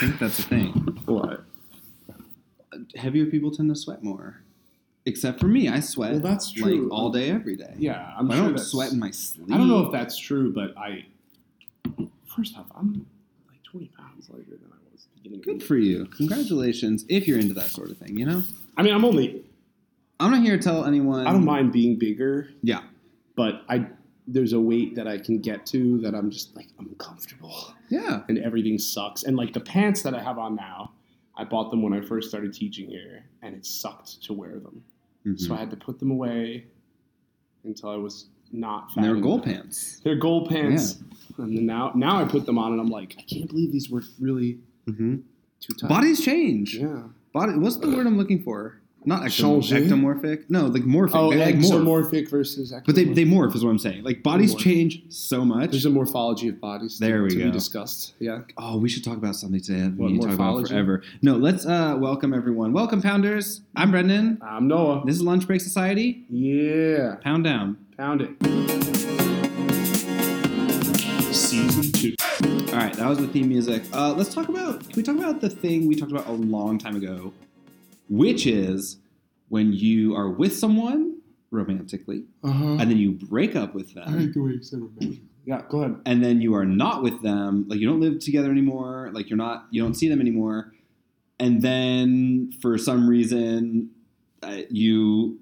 think that's a thing. What? Heavier people tend to sweat more. Except for me, I sweat. Well, that's true. Like all day, every day. Yeah, I'm I sure don't sweat in my sleep. I don't know if that's true, but I. First off, I'm like 20 pounds lighter than I was at the beginning. of Good for you. Congratulations, if you're into that sort of thing. You know, I mean, I'm only. I'm not here to tell anyone. I don't mind being bigger, Yeah, but I there's a weight that I can get to that I'm just like I'm comfortable yeah. and everything sucks. And like the pants that I have on now, I bought them when I first started teaching here, and it sucked to wear them. Mhm. So I had to put them away until I was not. And fat goal pants. They're gold pants. And then now, now I put them on, and I'm like, I can't believe these were really Mm-hmm. too tight. Bodies change. Yeah. Body. What's the word I'm looking for? Not ectom- Changer? ectomorphic. No, like morphic. Oh, they like morph. exomorphic versus. But they, they morph is what I'm saying. Like bodies change so much. There's a morphology of bodies. To, There we to go. be discussed. Yeah. Oh, we should talk about something today that we What, need to talk about morphology? forever. No, let's uh, welcome everyone. Welcome, Pounders. I'm Brendan. I'm Noah. This is Lunch Break Society. Yeah. Pound down. Pound it. Season two. All right, that was the theme music. Uh, let's talk about. Can we talk about the thing we talked about a long time ago, which is when you are with someone romantically, Uh huh. and then you break up with them, the way you said romantic. Yeah. Go ahead. and then you are not with them. Like you don't live together anymore. Like you're not. You don't see them anymore. And then for some reason, uh, you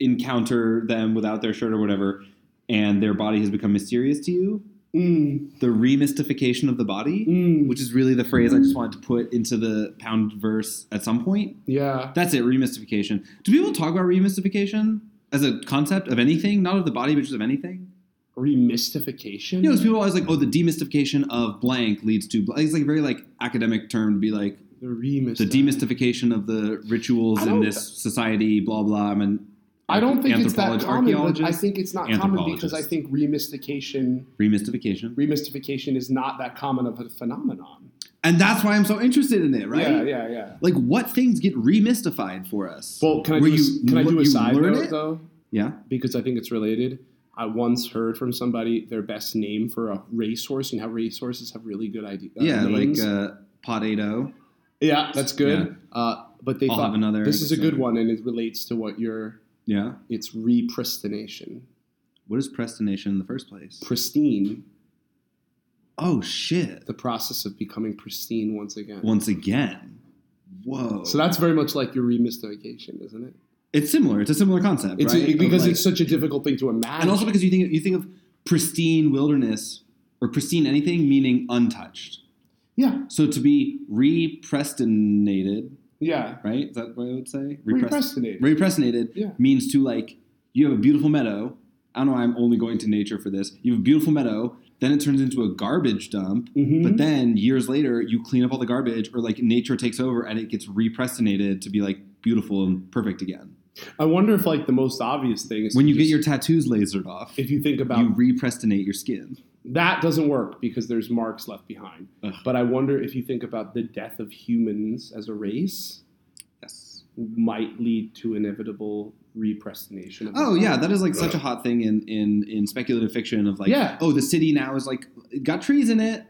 encounter them without their shirt or whatever, and their body has become mysterious to you. Mm. The remystification of the body. Mm. which is really the phrase I just wanted to put into the pound verse at some point. Yeah. That's it, remystification. Do people talk about remystification as a concept of anything, not of the body, but just of anything? Remystification. You know, people always like, oh, the demystification of blank leads to blank. It's like a very like academic term to be like the the remystification. demystification of the rituals in this society, blah blah. I'm an I don't think it's that common. But I think it's not common because I think remystification remystification, remystification is not that common of a phenomenon. and that's why I'm so interested in it, right? Yeah, yeah, yeah. Like, what things get remystified for us? Well, can I Where do, a, you can I do a side note it? though? Yeah. Because I think it's related. I once heard from somebody their best name for a racehorse and how racehorses have really good idea. Uh, yeah, names. like uh, potato. yeah, that's good. Uh, but they I'll thought have another this is a good one and it relates to what you're. Yeah. It's repristination. What is prestination in the first place? Pristine, Oh shit! the process of becoming pristine once again. Once again, whoa. So that's very much like your remystification, isn't it? it's similar. It's a similar concept, It's right? Of, because like- it's such a difficult thing to imagine. and also because you think you think of pristine wilderness or pristine anything meaning untouched. yeah, So to be represtinated, yeah, right? Is that what I would say? Represt- repristinated. represtinated Yeah. means to like you have a beautiful meadow. I don't know why I'm only going to nature for this. You have a beautiful meadow, then it turns into a garbage dump. Mhm. But then years later, you clean up all the garbage, or like nature takes over and it gets represtinated to be like beautiful and perfect again. I wonder if like the most obvious thing is When you get your tattoos lasered off, if you think about you represtinate your skin. That doesn't work because there's marks left behind. Ugh. But I wonder if you think about the death of humans as a race Yes. might lead to inevitable represtination. Of Oh yeah, that is like such a hot thing in in in speculative fiction of like, Yeah. oh, the city now is like got trees in it.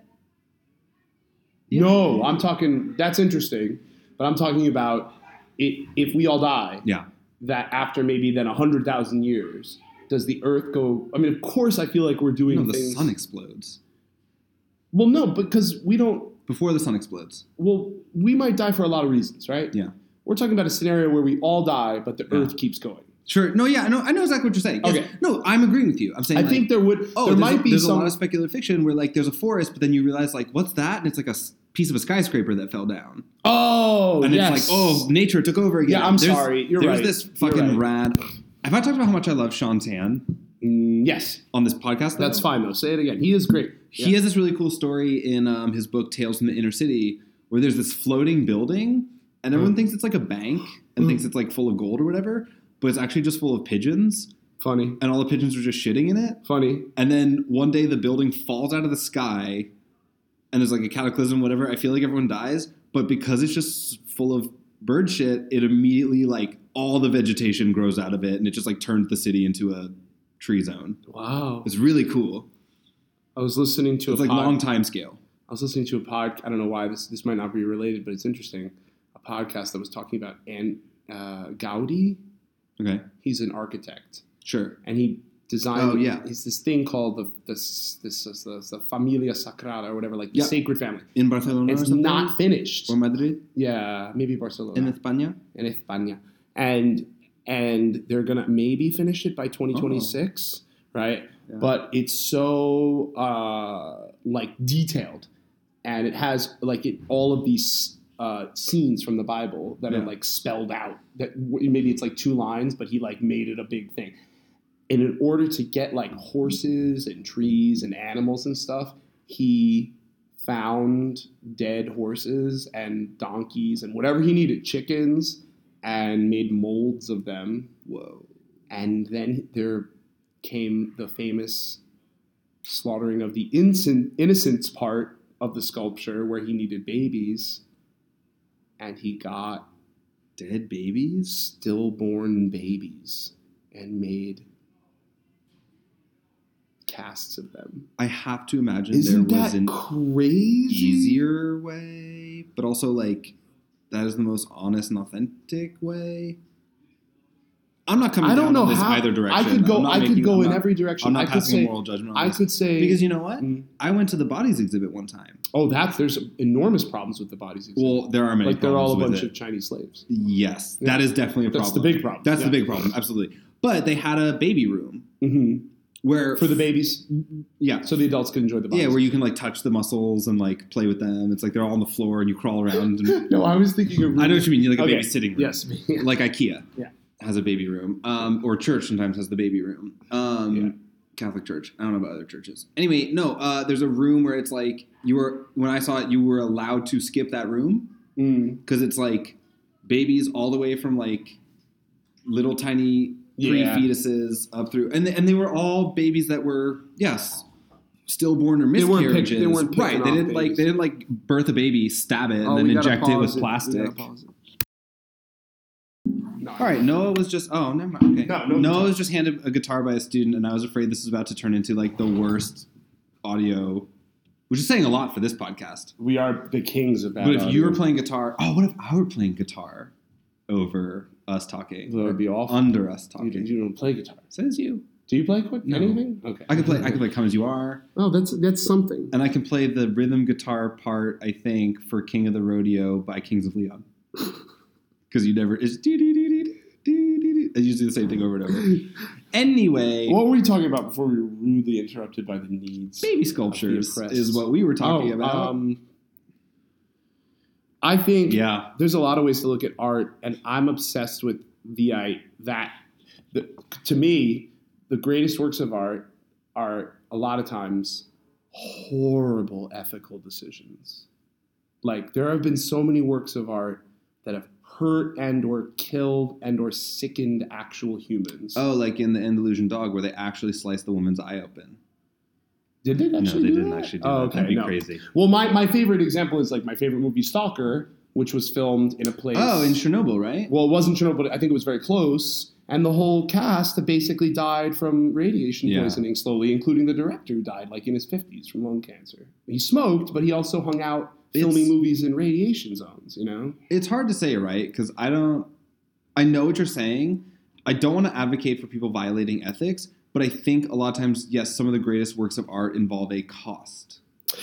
No, I'm talking. That's interesting, but I'm talking about it, if we all die. Yeah. That after maybe then hundred thousand years, does the Earth go? I mean, of course, I feel like we're doing No, the things. sun explodes well, no, because we don't. before the sun explodes. Well, we might die for a lot of reasons, right? Yeah. We're talking about a scenario where we all die, but the Yeah. Earth keeps going. Sure. No. Yeah. I know. I know exactly what you're saying. Yes. Okay. No, I'm agreeing with you. I'm saying. I like, think there would. Oh, there might a, be there's some. a lot of speculative fiction where like there's a forest, but then you realize like what's that, and it's like a piece of a skyscraper that fell down, oh, and yes. it's like oh nature took over again. Yeah, I'm There's- sorry. You're right. there's right. this You're fucking right. rad. Have I talked about how much I love Sean Tan Mm, yes, on this podcast? though? that's fine though. Say it again. He is great. He Yeah. has this really cool story in um, his book Tales from the Inner City, where there's this floating building, and everyone Mm. thinks it's like a bank and Mm. thinks it's like full of gold or whatever, but it's actually just full of pigeons, Funny, and all the pigeons are just shitting in it. funny. And then one day the building falls out of the sky and there's like a cataclysm, whatever. I feel like everyone dies, but because it's just full of bird shit, it immediately like all the vegetation grows out of it and it just like turns the city into a tree zone. Wow. It's really cool. I was listening to It's a like pod- long time scale. I was listening to a pod. I don't know why this this might not be related, but it's interesting. A podcast that was talking about and uh, Gaudi. Okay. He's an architect, Sure. and he designed. Oh, yeah. It's this thing called the this this, this, this the Familia Sagrada or whatever, like the sacred family. In Barcelona It's not finished. Or Madrid? Yeah, maybe Barcelona In España? in España, and and they're gonna maybe finish it by 2026, right? Yeah. But it's so uh, like detailed, and it has like it, all of these uh, scenes from the Bible that are like spelled out. That maybe it's like two lines, but he like made it a big thing. And in order to get like horses and trees and animals and stuff, he found dead horses and donkeys and whatever he needed, chickens, and made molds of them. Whoa. And then there came the famous slaughtering of the innocent, innocence part of the sculpture where he needed babies. And he got Dead babies? stillborn babies and made casts of them. I have to imagine Isn't there was that an crazy? easier way, but also like that is the most honest and authentic way. I'm not coming I don't know on this how. either direction. I could go. not I could making- go I'm in not- every direction. I'm not I could passing say. a moral judgment on I this. could say because you know what? Mm. I went to the bodies exhibit one time. Oh, that's there's enormous problems with the bodies. exhibit. Well, there are many like they're all a bunch with of Chinese slaves. Yes, Yeah. that is definitely a problem. That's the big problem. That's yeah. the big problem, absolutely. But they had a baby room hmm where for the babies, yeah, so the adults can enjoy the bodies. yeah, where you can like touch the muscles and like play with them. It's like they're all on the floor and you crawl around. And, no, I was thinking of. I know what you mean. Like a Okay. baby sitting room. Yes. like IKEA. Yeah. Has a baby room. Um, or church sometimes has the baby room. Um, Yeah. Catholic church. I don't know about other churches. Anyway, no. Uh, there's a room where it's like you were when I saw it, you were allowed to skip that room Mm. because it's like babies all the way from like little tiny pre fetuses up through, and they, and they were all babies that were yes. Stillborn or They weren't pick- miscarriages, they weren't right? They didn't like they didn't like birth a baby, stab it, and Oh, then inject it with pause plastic. it. No, All right, Noah was just oh never mind. Okay, No, no Noah guitar. was just handed a guitar by a student, and I was afraid this was about to turn into like the worst audio, which is saying a lot for this podcast. We are the kings of that. but if you were playing guitar, oh, what if I were playing guitar over us talking, that would be awful. under us talking? you don't play guitar. Says you. Do you play quick No. anything? Okay. I could play. I could play "Come as You Are," Oh, that's that's something. and I can play the rhythm guitar part. I think for "King of the Rodeo" by Kings of Leon, because you never it's do do do do do do do. It's usually do the same thing over and over. Anyway, What were we talking about before we were rudely interrupted by the needs? baby sculptures is what we were talking Oh, about. Um, I think yeah, there's a lot of ways to look at art, and I'm obsessed with the I that the, to me the greatest works of art are a lot of times horrible ethical decisions. Like there have been so many works of art that have hurt and or killed and or sickened actual humans. Oh, like in the Andalusian Dog, where they actually sliced the woman's eye open. Did they actually? no, they didn't that? actually do Oh, that. okay, That'd be no. crazy. Well, my, my favorite example is like my favorite movie, Stalker, which was filmed in a place. Oh, in Chernobyl, right? well, it wasn't Chernobyl, but I think it was very close. And the whole cast basically died from radiation Yeah. poisoning slowly, including the director who died like in his 50s from lung cancer. He smoked, but he also hung out filming It's- movies in radiation zones, you know? it's hard to say, right? Because I don't. I know what you're saying. I don't want to advocate for people violating ethics, but I think a lot of times, yes, some of the greatest works of art involve a cost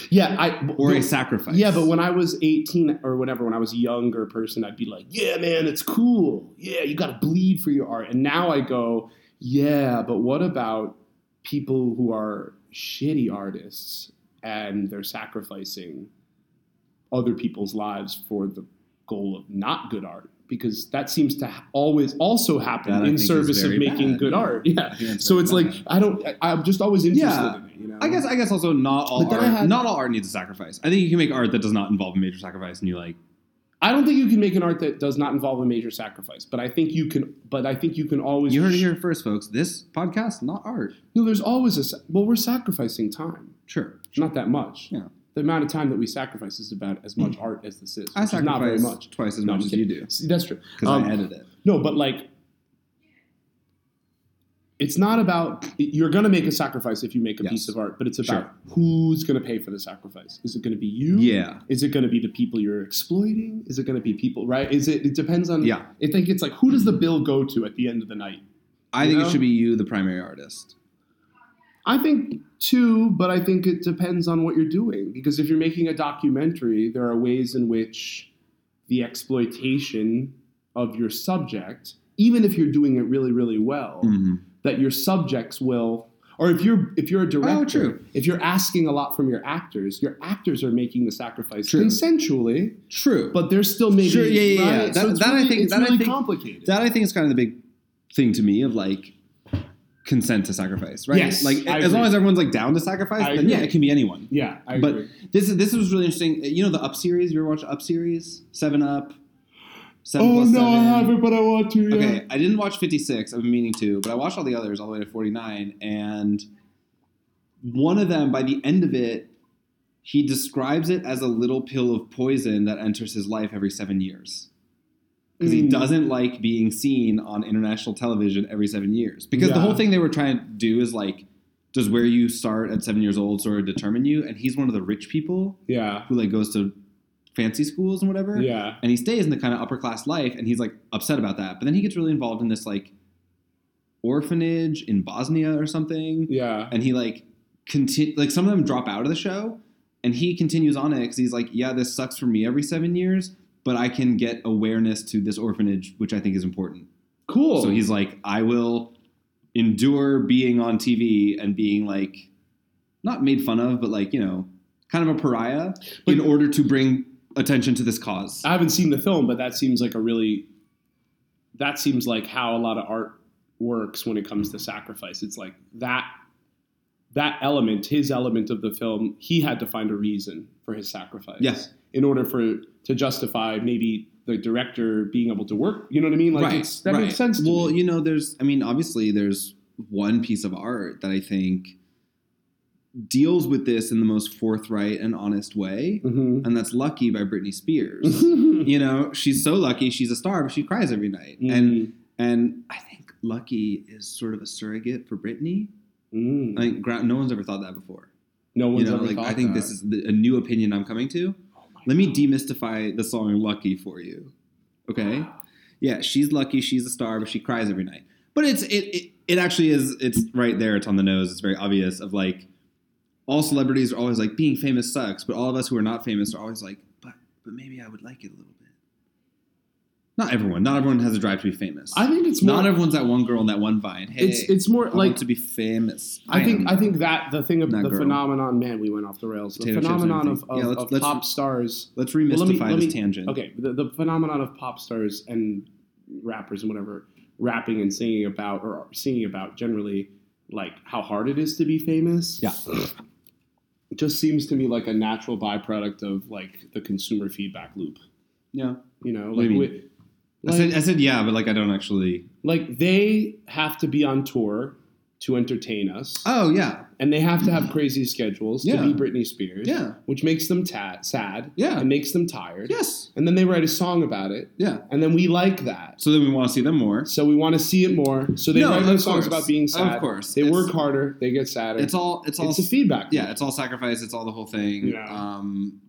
Yeah, I. or a sacrifice. Yeah, but when I was 18 or whatever, when I was a younger person, I'd be like, yeah, man, it's cool. Yeah, you got to bleed for your art. And now I go, yeah, but what about people who are shitty artists and they're sacrificing other people's lives for the goal of not good art? Because that seems to ha- always also happen That in service of making bad, good yeah. art. Yeah. I think that's So it's like. I don't. I, I'm just always interested Yeah. in it. You know. I guess I guess also not all art. Had- not all art needs a sacrifice. I think you can make art that does not involve a major sacrifice, and you like. I don't think you can make an art that does not involve a major sacrifice, but I think you can. But I think you can always. You heard it here first, folks. This podcast, not art. No, there's always a. Well, we're sacrificing time. Sure. Not that much. Yeah. The amount of time that we sacrifice is about as much art as this is. I is not very sacrifice much. twice as No, much as you do See, that's true. because Um, I edit it. No, but like, it's not about you're going to make a sacrifice if you make a Yes. piece of art, but it's about Sure. who's going to pay for the sacrifice. Is it going to be you? Yeah. Is it going to be the people you're exploiting? Is it going to be people right? Is it? It depends on. Yeah. I think it's like who does the bill go to at the end of the night? I You think know? it should be you, the primary artist. I think too, but I think it depends on what you're doing. Because if you're making a documentary, there are ways in which the exploitation of your subject, even if you're doing it really, really well, Mhm. that your subjects will or if you're if you're a director, Oh, if you're asking a lot from your actors, your actors are making the sacrifice True. consensually, True. but they're still making. Sure, yeah, yeah, yeah. right? That- it's that I think- that I really think- complicated. that I think is kind of the big thing to me of like consent to sacrifice, right? Yes, like I as long as everyone's like down to sacrifice, I then agree. yeah, it can be anyone. yeah, I but agree. this is this was really interesting. Uh, you know the Up series? You ever watch Up series? Seven Up. Seven Oh no, I seven. haven't, but I want to. Yeah. Okay, I didn't watch 56. I've been meaning to, but I watched all the others all the way to 49. And one of them, by the end of it, he describes it as a little pill of poison that enters his life every seven years. Because he Mm. doesn't like being seen on international television every seven years. Because the whole thing they were trying to do is like, does where you start at seven years old sort of determine you? And he's one of the rich people Yeah, who like goes to fancy schools and whatever yeah, and he stays in the kind of upper class life and he's like upset about that but then he gets really involved in this like orphanage in bosnia or something yeah. and he like continue like some of them drop out of the show and he continues on it because he's like yeah this sucks for me every seven years but i can get awareness to this orphanage which i think is important Cool. so he's like i will endure being on tv and being like not made fun of but like you know kind of a pariah But- in order to bring attention to this cause I haven't seen the film, but that seems like a really. That seems like how a lot of art works when it comes to sacrifice. It's like that. That element, his element of the film, he had to find a reason for his sacrifice. Yes. In order for to justify maybe the director being able to work. You know what I mean? Like right, that right. makes sense. To well, me. you know, there's, I mean, obviously, there's one piece of art that I think deals with this in the most forthright and honest way, Mhm. and that's "Lucky" by Britney Spears. you know, she's so lucky; she's a star, but she cries every night, and Mm. and I think "Lucky" is sort of a surrogate for Britney. Mm. I think no one's ever thought that before. no You one's know, ever like thought I think that. this is the, a new opinion I'm coming to. Let me demystify the song "Lucky" for you. Okay. Yeah, she's lucky. She's a star, but she cries every night. But it's it, it it actually is. It's right there. It's on the nose. It's very obvious. Of like, all celebrities are always like being famous sucks, but all of us who are not famous are always like, but but maybe I would like it a little bit. Not everyone. Not everyone has a drive to be famous. I think it's more. not everyone's that one girl in that one vine. Hey, it's it's more I like want to be famous. I think I think that the thing of the girl. phenomenon, man, we went off the rails. The Potato phenomenon of, of, Yeah, let's- of let's- pop stars. let's Well, remystify let me- let this tangent. Okay, the, the phenomenon of pop stars and rappers and whatever rapping and singing about or singing about generally like how hard it is to be famous. Yeah. It just seems to me like a natural byproduct of like the consumer feedback loop. Yeah. You know, like, you? We- I said I said yeah, but like I don't actually. like they have to be on tour to entertain us. Oh yeah, and they have to have crazy schedules Yeah. to be Britney Spears. Yeah. Which makes them ta- sad. Yeah. And makes them tired. yes, And then they write a song about it. yeah. And then we like that. So then we want to see them more. So we want to see it more. So they No, write more songs about being sad. Of course. They It's- work harder. They get sadder. It's all. It's all. It's a feedback. yeah, it's all sacrifice. It's all the whole thing. Yeah. Um,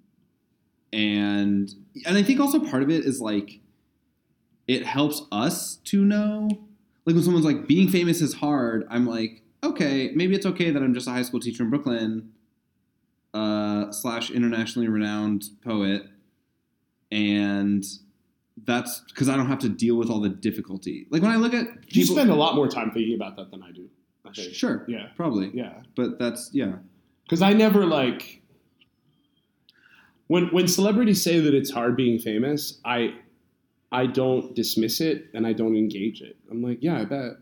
and and I think also part of it is like, it helps us to know. Like when someone's like, being famous is hard. I'm like, okay, maybe it's okay that I'm just a high school teacher in Brooklyn, uh, slash internationally renowned poet, and that's because I don't have to deal with all the difficulty. Like when I look at You spend a lot more time thinking about that than I do. I sure, Yeah. probably, Yeah. but that's yeah. Because I never like when when celebrities say that it's hard being famous, I I don't dismiss it and I don't engage it. I'm like, yeah, I bet.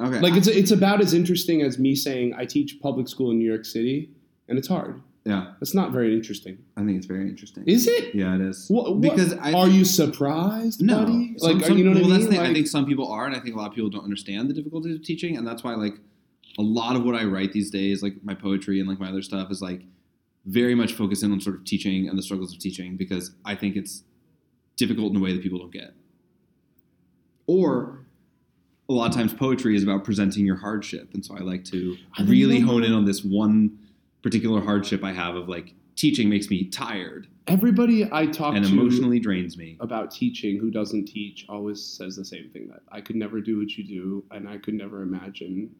Okay, Like it's it's about as interesting as me saying I teach public school in New York City and it's hard. yeah, That's not very interesting. I think it's very interesting. Is it? yeah, it is. What, what- because I are you surprised, no, buddy? some- Like, some- you know what I mean? That's the thing. I think some people are, and I think a lot of people don't understand the difficulties of teaching, and that's why like a lot of what I write these days, like my poetry and like my other stuff, is like very much focusing on sort of teaching and the struggles of teaching because I think it's difficult in a way that people don't get. Or a lot of times poetry is about presenting your hardship, and so I like to I really hone in on this one particular hardship I have of like teaching makes me tired Everybody I talk and to emotionally drains me. about teaching who doesn't teach always says the same thing that I could never do what you do, and I could never imagine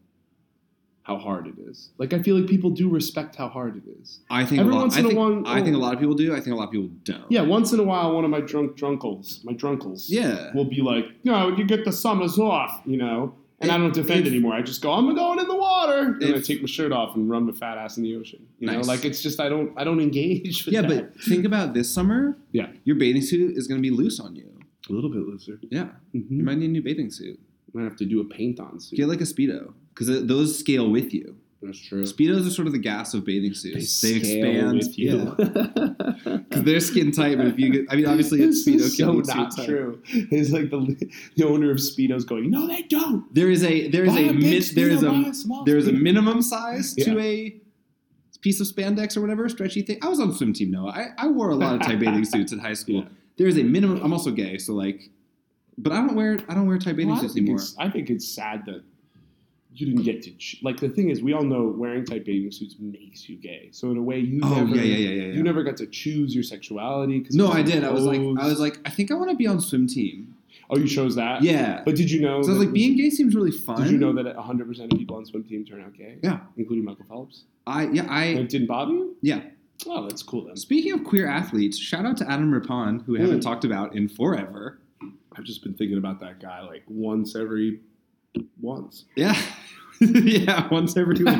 how hard it is. Like I feel like people do respect how hard it is. I think Every a lot, once I in a think, while- I think a oh. lot of people do. I think a lot of people don't. Yeah, once in a while, one of my drunk drunkles, my drunkles, Yeah. will be like, "No, you get the summers off," you know. And I don't defend if- anymore. I just go, "I'm going in the water," and I take my shirt off and run my fat ass in the ocean. You know, like it's just I don't I don't engage. With Yeah, that. but think about this summer. Yeah. Your bathing suit is going to be loose on you. a little bit looser. Yeah. You Mm-hmm. might need a new bathing suit. You Might have to do a paint on suit. Get like a Speedo because those scale with you. That's true. Speedos are sort of the gas of bathing suits. They, scale expand. with you. Because they're skin tight, but if you get, I mean, obviously, it's Speedo is so can be suit not tight. true. It's like the the owner of Speedos going, "No, they don't." There is a there is a, a min, there is Speedo, a a there is a minimum size to a piece of spandex or whatever stretchy thing. I was on swim team. Noah. I, I wore a lot of tight bathing suits in high school. Yeah. There is a minimum. I'm also gay, so like, but I don't wear I don't wear tight bathing Well, suits anymore. I think it's sad that you didn't get to ch- like the thing is we all know wearing tight bathing suits makes you gay. So in a way, you Oh never yeah, yeah, yeah, yeah. you never got to choose your sexuality. Cause no, I did. I was like, I was like, I think I want to be on swim team. oh, you chose that. Yeah. But did you know? So I was like, being gay seems really fun. Did you know that 100 percent of people on swim team turn out gay? Yeah. including Michael Phelps. I yeah And I it didn't bother you? yeah. Oh, that's cool then. Speaking of queer athletes, shout out to Adam Rippon, who we haven't Mm. talked about in forever. I've just been thinking about that guy like once every once. Yeah. yeah, once every once.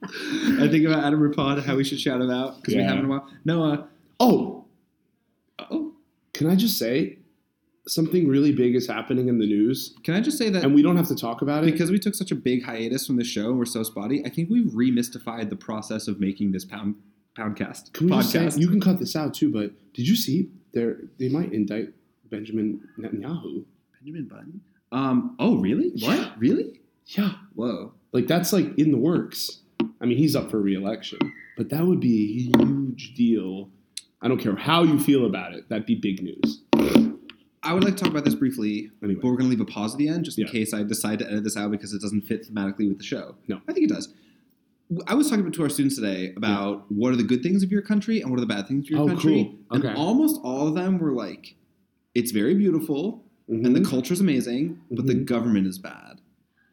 I think about Adam Rippon, how we should shout him out because we haven't in a while. Noah. Uh, oh, Oh, can I just say something really big is happening in the news, can I just say that and we don't have to talk about it because we took such a big hiatus from the show and we're so spotty, I think we've remystified the process of making this pound poundcast Can we just say podcast. you can cut this out too? But did you see they they might indict Benjamin Netanyahu? Benjamin Button. Um. Oh, really? What? Yeah. Really? Yeah, Whoa. like that's like in the works. I mean, he's up for reelection, but that would be a huge deal. I don't care how you feel about it. That'd be big news. I would like to talk about this briefly, Anyway, but we're going to leave a pause at the end just in Yeah. case I decide to edit this out because it doesn't fit thematically with the show. No. I think it does. I was talking to our students today about what are the good things of your country and what are the bad things of your Oh, country. cool. And almost all of them were like, it's very beautiful and the culture is amazing, but the Mhm. government is bad.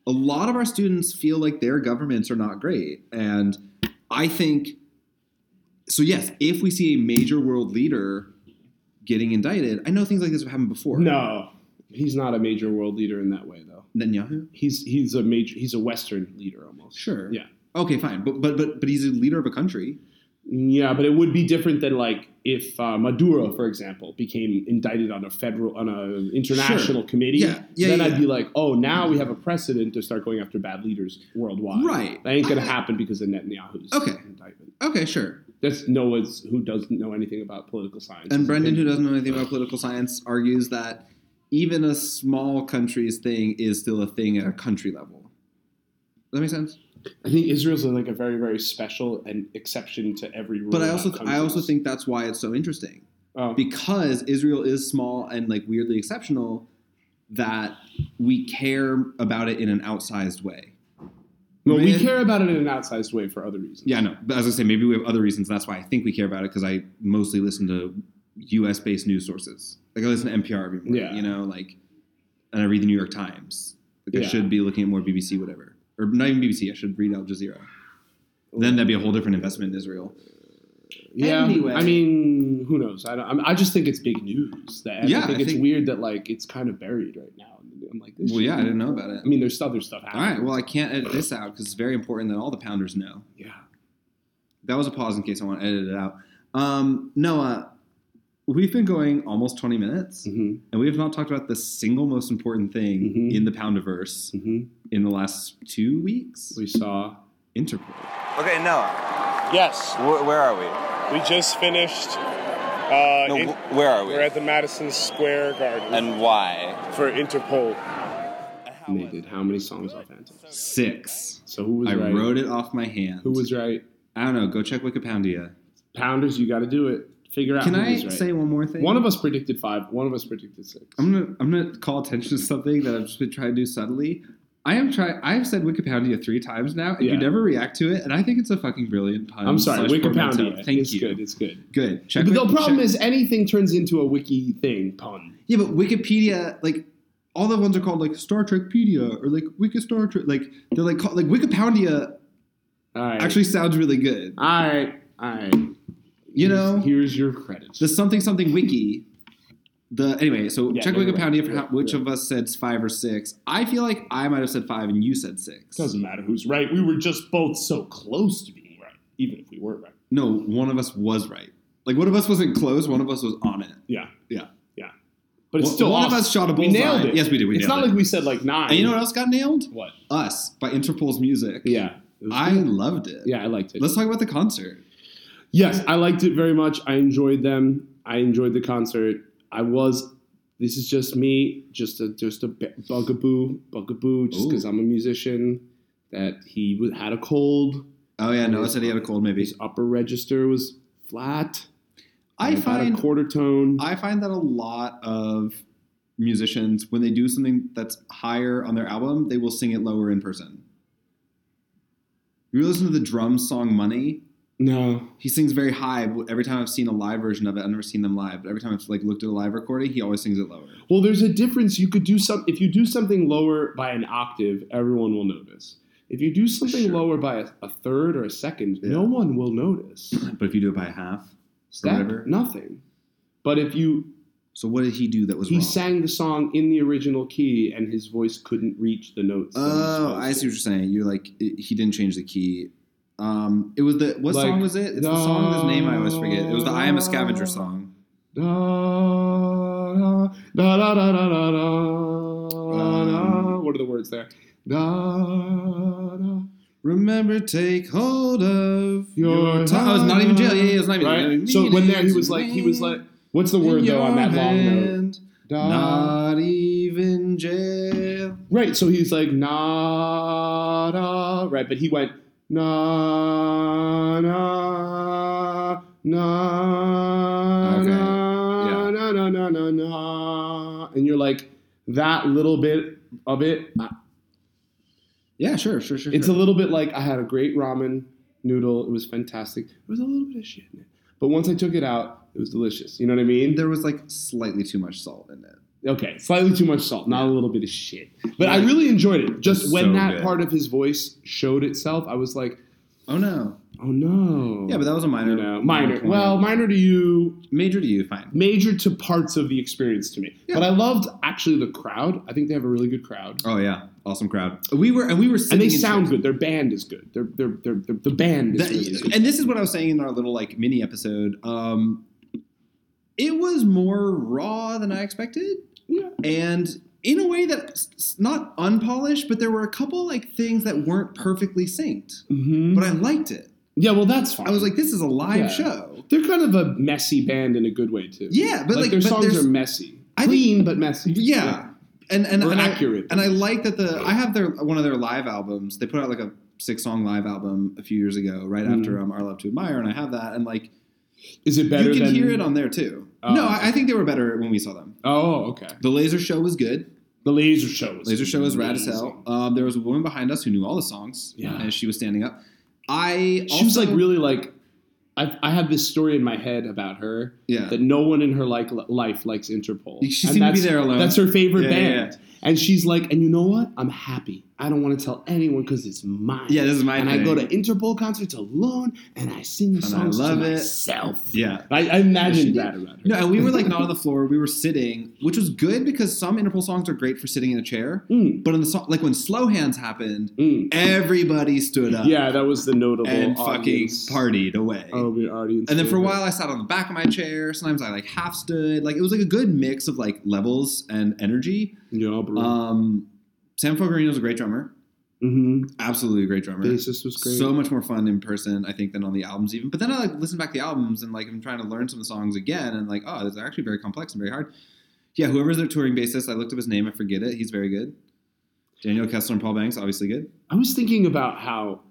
A lot of our students feel like their governments are not great. And I think, so yes, if we see a major world leader getting indicted, I know things like this have happened before. no, he's not a major world leader in that way, though. Netanyahu? He's he's a major he's a Western leader almost. Sure. Yeah. Okay, fine. But but but but he's a leader of a country. Yeah, but it would be different than like if uh, Maduro, for example, became indicted on a federal on an international committee. Yeah, yeah, then yeah. I'd be like, oh, now we have a precedent to start going after bad leaders worldwide. Right. That ain't gonna I- happen because of Netanyahu's Okay. indictment. Okay, sure. That's Noah's who doesn't know anything about political science. And Brendan, who doesn't know anything about political science, argues that even a small country's thing is still a thing at a country level. Does that make sense? I think Israel's like a very very special and exception to every rule. But I also I also think that's why it's so interesting oh, because Israel is small and like weirdly exceptional that we care about it in an outsized way. no, we care about it in an outsized way for other reasons. Yeah, no. But as I say, maybe we have other reasons. That's why I think we care about it because I mostly listen to U.S. based news sources. Like I listen to NPR every morning. Yeah. You know, like, and I read the New York Times. Like I should be looking at more BBC, whatever, or not even BBC. I should read Al Jazeera. Then that'd be a whole different investment in Israel. Yeah, Anyway. I mean, who knows? I don't. I'm, I just think it's big news. That Yeah, I think I it's think- weird that like it's kind of buried right now. I'm like, this Well, yeah, I didn't know about it. I mean, there's other stuff All happening. right. Well, I can't edit this out because it's very important that all the pounders know. yeah. That was a pause in case I want to edit it out. Um, Noah, we've been going almost 20 minutes. hmm And we have not talked about the single most important thing Mhm. in the Poundiverse hmm in the last two weeks. We saw. Interpol. Okay, Noah, Yes, wh- where are we? we just finished. Uh, No, in- where are we? we're at the Madison Square Garden and why? for Interpol. And they did how many songs off Antics? Six. So who was I right? wrote it off my hand. Who was right? I don't know. Go check Wikipedia. Pounders, you got to do it. Figure out Can I right. say one more thing? One of us predicted five. One of us predicted six. I'm gonna I'm gonna call attention to something that I've just been trying to do subtly. I am trying. I have said Wikipedia three times now, and Yeah. you never react to it. And I think it's a fucking brilliant pun. I'm sorry, Wikipedia. Thank it's you. good. It's good. Good. Check But the problem check- is anything turns into a wiki thing pun. yeah, but Wikipedia, like all the ones are called like Star Trekpedia or like Wiki Star Trek. Like they're like called, like Wikipedia All right. actually sounds really good. all right. All right. You Here's- know, here's your credits. the something something wiki. The anyway, so Yeah, check no, Wikipedia right. for how, which yeah. of us said five or six. I feel like I might have said five and you said six. Doesn't matter who's right. We were just both so close to being right, even if we were right. No, one of us was right. Like one of us wasn't close, one of us was on it. Yeah. Yeah. Yeah. But it's still one of us shot a We bullseye. nailed it. Yes, we did. We it's not it. like we said like nine. And you know what else got nailed? What? Us by Interpol's music. Yeah. I loved it. yeah, I liked it. Let's talk about the concert. Yes, I liked it very much. I enjoyed them. I enjoyed the concert. I was. This is just me, just a just a bugaboo, bugaboo, just because I'm a musician. That he had a cold. Oh yeah, Noah said he had a cold. Maybe His upper register was flat. I find a quarter tone. I find that a lot of musicians when they do something that's higher on their album, they will sing it lower in person. You listen to the drum song "Money." No, He sings very high. Every time I've seen a live version of it, I've never seen them live. But every time I've like looked at a live recording, he always sings it lower. Well, there's a difference. You could do some if you do something lower by an octave, everyone will notice. If you do something Sure. lower by a, a third or a second, Yeah. no one will notice. But if you do it by half, whatever. nothing. But if you So what did he do that was he wrong? sang the song in the original key and his voice couldn't reach the notes. that it was Oh, I see what you're saying. You're like it, he didn't change the key. Um, it was the what Like, song was it? It's the song whose name I always forget. It was the I Am a Scavenger song. Da, da, da, da, da, da, da, da. Um, What are the words there? Da, da. Remember, take hold of Your your time. Oh, it's not even jail. Yeah, yeah, it's not even. Right? So when there he was like he was like what's the word though on that long note? Da. Not even jail. Right, so he's like na da right, but he went na na na Okay, na yeah. na na na na na and you're like that little bit of it Yeah, sure, sure, sure. it's sure. a little bit like I had a great ramen noodle, it was fantastic. There was a little bit of shit in it. But once I took it out, it was delicious. You know what I mean? there was like slightly too much salt in it. Okay, slightly too much salt, not a little bit of shit. But I really enjoyed it. Just It's when so that good. part of his voice showed itself, I was like, Oh no. oh no. Yeah, but that was a minor. you know, minor. point. Well, minor to you, major to you, fine. major to parts of the experience to me. Yeah. But I loved actually the crowd. I think they have a really good crowd. Oh yeah, awesome crowd. We were and we were And they in sound chairs. good. Their band is good. Their their their, their the band is That- really good. and this is what I was saying in our little like mini episode. Um, it was more raw than I expected, Yeah. and in a way that's not unpolished, but there were a couple like things that weren't perfectly synced. Mhm. But I liked it. Yeah, well, that's fine. I was like, this is a live Yeah. show. they're kind of a messy band in a good way too. Yeah, but like, like, their but songs are messy, I think- clean but messy. yeah. And and, Or and I, accurate. and I like that the I have their one of their live albums. They put out like a six song live album a few years ago, right Mm. after um, Our Love to Admire, and I have that. And like Is it better you can than hear it on there too. Oh, no. I, I think they were better when we saw them. Oh, okay. The laser show was good. The laser show. Was Laser show was rad as hell. Um, there was a woman behind us who knew all the songs. Yeah. as she was standing up. I She was like really like. I, I have this story in my head about her yeah. that no one in her like life likes Interpol. She And seemed to be there alone. That's her favorite Yeah, yeah, band. And she's like, and you know what? I'm happy. I don't want to tell anyone because it's mine. Yeah, this is my And thing. I go to Interpol concerts alone, and I sing the And I songs love to it. myself. Yeah. I, I imagined that about her. No, and we were like not on the floor. We were sitting, which was good because some Interpol songs are great for sitting in a chair. Mm, But in the song, like when Slow Hands happened, mm. everybody stood up Yeah, that was the notable and audience. fucking partied away. Oh, the audience. and then for a while, I sat on the back of my chair. Sometimes I like half stood. Like it was like a good mix of like levels and energy. yeah, Um, Sam Fogarino's a great drummer. hmm Absolutely a great drummer. Bassist was great. So much more fun in person, I think, than on the albums even. But then I like listen back to the albums and like I'm trying to learn some of the songs again and like, oh, this is actually very complex and very hard. Yeah, whoever's their touring bassist, I looked up his name, I forget it. He's very good. Daniel Kessler and Paul Banks, obviously good. I was thinking about how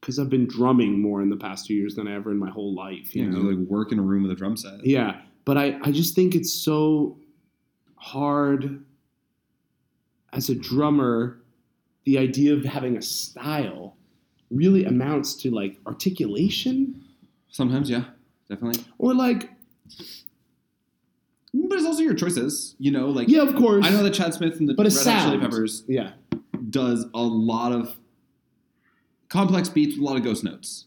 because I've been drumming more in the past two years than I ever in my whole life. You know, know, like work in a room with a drum set. yeah. But I, I just think it's so hard as a drummer. The idea of having a style really amounts to like articulation Sometimes, yeah, definitely. or like But it's also your choices. You know, like yeah, of course. I know that Chad Smith and the but Red Hot Chili. Peppers Yeah. does a lot of complex beats with a lot of ghost notes.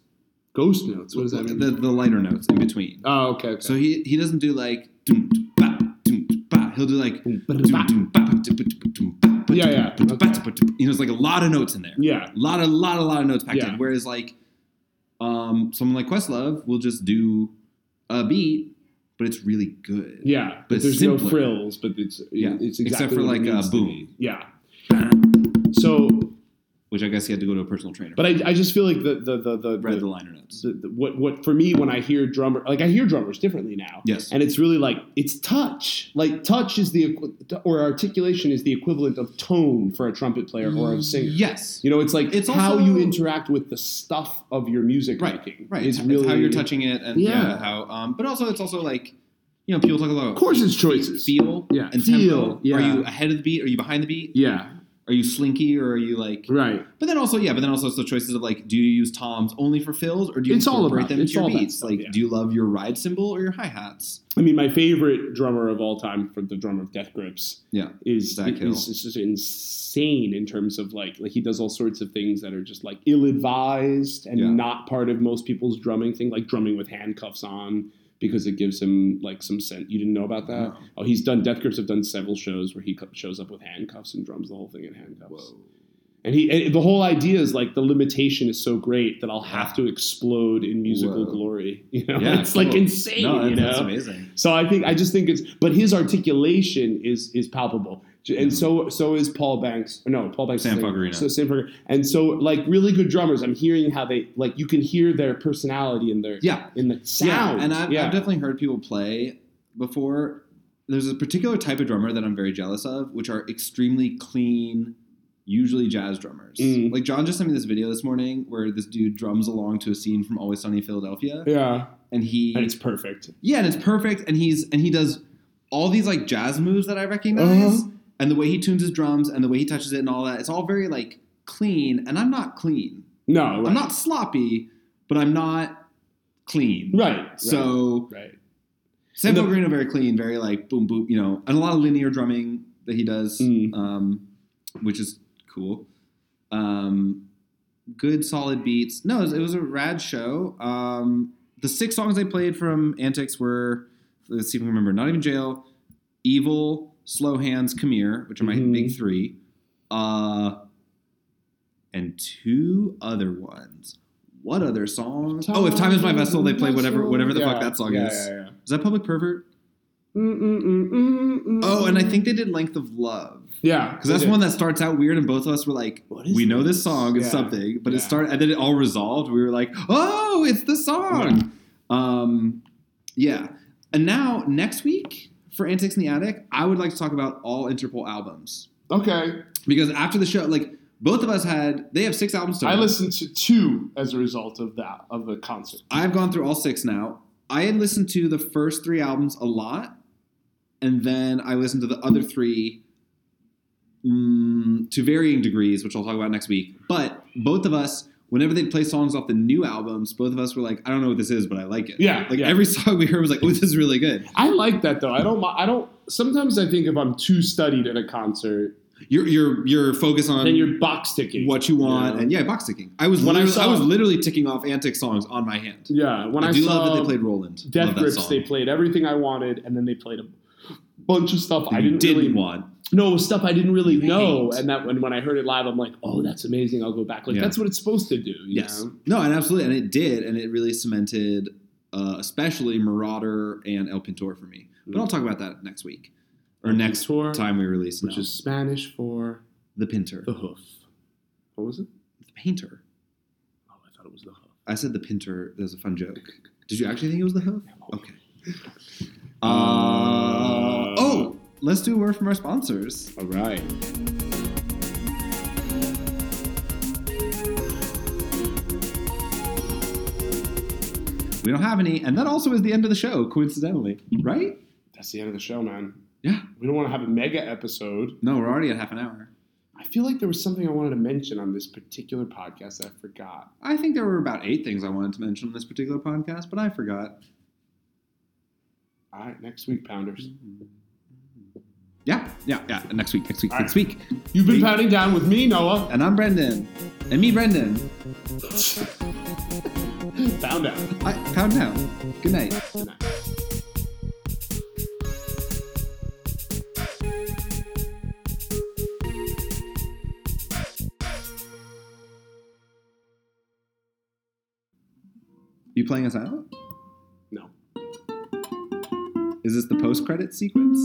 Ghost notes. What does that mean? The, the lighter notes in between. oh, okay. okay. So he he doesn't do like doom, doom, ba, doom, doom, ba. he'll do like Yeah, yeah, doom, okay. doom, doom. you know, it's like a lot of notes in there. yeah. A lot of lot of lot of notes packed Yeah. in. Whereas like um someone like Questlove will just do a beat, but it's really good. Yeah, But but there's no simpler. frills, but it's Yeah, it's except for like, to boom. Yeah. Which I guess he had to go to a personal trainer. but I, I just feel like the the the the, read the the, liner notes. the, the what what for me when I hear drummer like I hear drummers differently now. Yes. And it's really like it's touch. Like touch is the or articulation is the equivalent of tone for a trumpet player or a singer. Yes. You know, it's like It's how also- you interact with the stuff of your music Right, making. Right. Is It's, really how you're touching it and yeah, Yeah. how um but also it's also like you know, people talk about Of course it's choices. feel Yeah, and feel, tempo. yeah. Are you ahead of the beat? Are you behind the beat? Yeah. Are you slinky or are you like Right. But then also, yeah, but then also it's the choices of like, do you use toms only for fills or do you It's all incorporate about- them into your beats? stuff, like, yeah. do you love your ride cymbal or your hi hats? I mean, my favorite drummer of all time, for the drummer of Death Grips, Yeah, is Zach Hill. is, is just insane in terms of like like he does all sorts of things that are just like ill advised and Yeah. not part of most people's drumming thing, like drumming with handcuffs on because it gives him like some sense. You didn't know about that? No. Oh, he's done Death Grips have done several shows where he shows up with handcuffs and drums the whole thing in handcuffs. And he and the whole idea is like the limitation is so great that I'll have to explode in musical Whoa. glory. You know, Yeah, it's like insane. No, you know? amazing. So I think I just think it's but his articulation is is palpable. And so so is Paul Banks. No, Paul Banks. Sam is. So Sam Fogarino. And so like really good drummers, I'm hearing how they like you can hear their personality in their Yeah, in the sound. yeah, and I've, Yeah. I've definitely heard people play before. There's a particular type of drummer that I'm very jealous of, which are extremely clean, usually jazz drummers. Mm. Like John just sent me this video this morning where this dude drums along to a scene from Always Sunny in Philadelphia, yeah. and he And it's perfect. Yeah, and it's perfect, and he's and he does all these like jazz moves that I recognize, Uh-huh. And the way he tunes his drums and the way he touches it and all that. It's all very like clean, and I'm not clean. No, right. I'm not sloppy, but I'm not clean. right. So right. Sam the- Pellegrino very clean, very like boom boom, you know, and a lot of linear drumming that he does, Mm. um, which is cool. Um, good solid beats. No, it was, it was a rad show. Um, the six songs they played from Antics were let's see if I remember. Not even jail, evil, slow hands, come here, which are my Mhm. big three, uh, and two other ones. What other songs? oh, if time is my vessel, they play whatever whatever the Yeah, fuck that song yeah, is. Yeah, yeah. Is that Public Pervert? Mm-mm-mm-mm-mm. Oh, and I think they did Length of Love. yeah, Because that's did. one that starts out weird, and both of us were like, What is we know this this? song, it's Yeah. something, but it started, and then it all resolved. We were like, oh, it's the song. Um, yeah. And now, next week for Antics in the Attic, I would like to talk about all Interpol albums. Okay, Because after the show, like, both of us had, they have six albums total. I listened to two as a result of that of the concert. I've gone through all six now. I had listened to the first three albums a lot, and then I listened to the other three mm, to varying degrees, which I'll talk about next week. But both of us, whenever they'd play songs off the new albums, both of us were like, "I don't know what this is, but I like it." Yeah, like yeah. every song we heard was like, "Oh, this is really good." I like that though. I don't. I don't. Sometimes I think if I'm too studied at a concert, You're you're you're focused on then you're box ticking. what you want, Yeah. and yeah, box ticking. I was When I literally, I, was literally ticking off antic songs on my hand. Yeah, when I, I, do saw love that they played Roland. Death Grips, they played everything I wanted, and then they played a bunch of stuff I you didn't, really want. No, stuff I didn't really You know, hate. and that when, when I heard it live, I'm like, oh, that's amazing. I'll go back. Like Yeah. that's what it's supposed to do. you Yes. know? No, and absolutely, and it did, and it really cemented, uh, especially Marauder and El Pintor for me. But I'll talk about that next week or El next Pintor, time we release, which no. is Spanish for the Pinter, the hoof. What was it? the painter. Oh, I thought it was the hoof. I said the Pinter. That was a fun joke. Did you actually think it was the hoof? Okay. Uh, let's do a word from our sponsors. All right. We don't have any, and that also is the end of the show, coincidentally, right? That's the end of the show, man. Yeah. We don't want to have a mega episode. No, we're already at half an hour. I feel like there was something I wanted to mention on this particular podcast that I forgot. I think there were about eight things I wanted to mention on this particular podcast, but I forgot. All right, next week, Pounders. Mm-hmm. Yeah, yeah, yeah. Next week, next week, All next right. week. You've been pounding down with me, Noah. And I'm Brendan. And me, Brendan. Pound out. I, pound down. Good night. Good night. You playing us out? No. Is this the post credit sequence?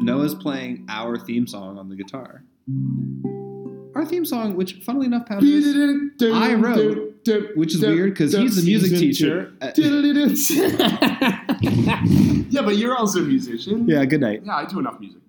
Noah's playing our theme song on the guitar. Our theme song, which, funnily enough, Pounders, I wrote, which is weird because he's a music teacher. yeah, but you're also a musician. yeah, good night. Yeah, I do enough music.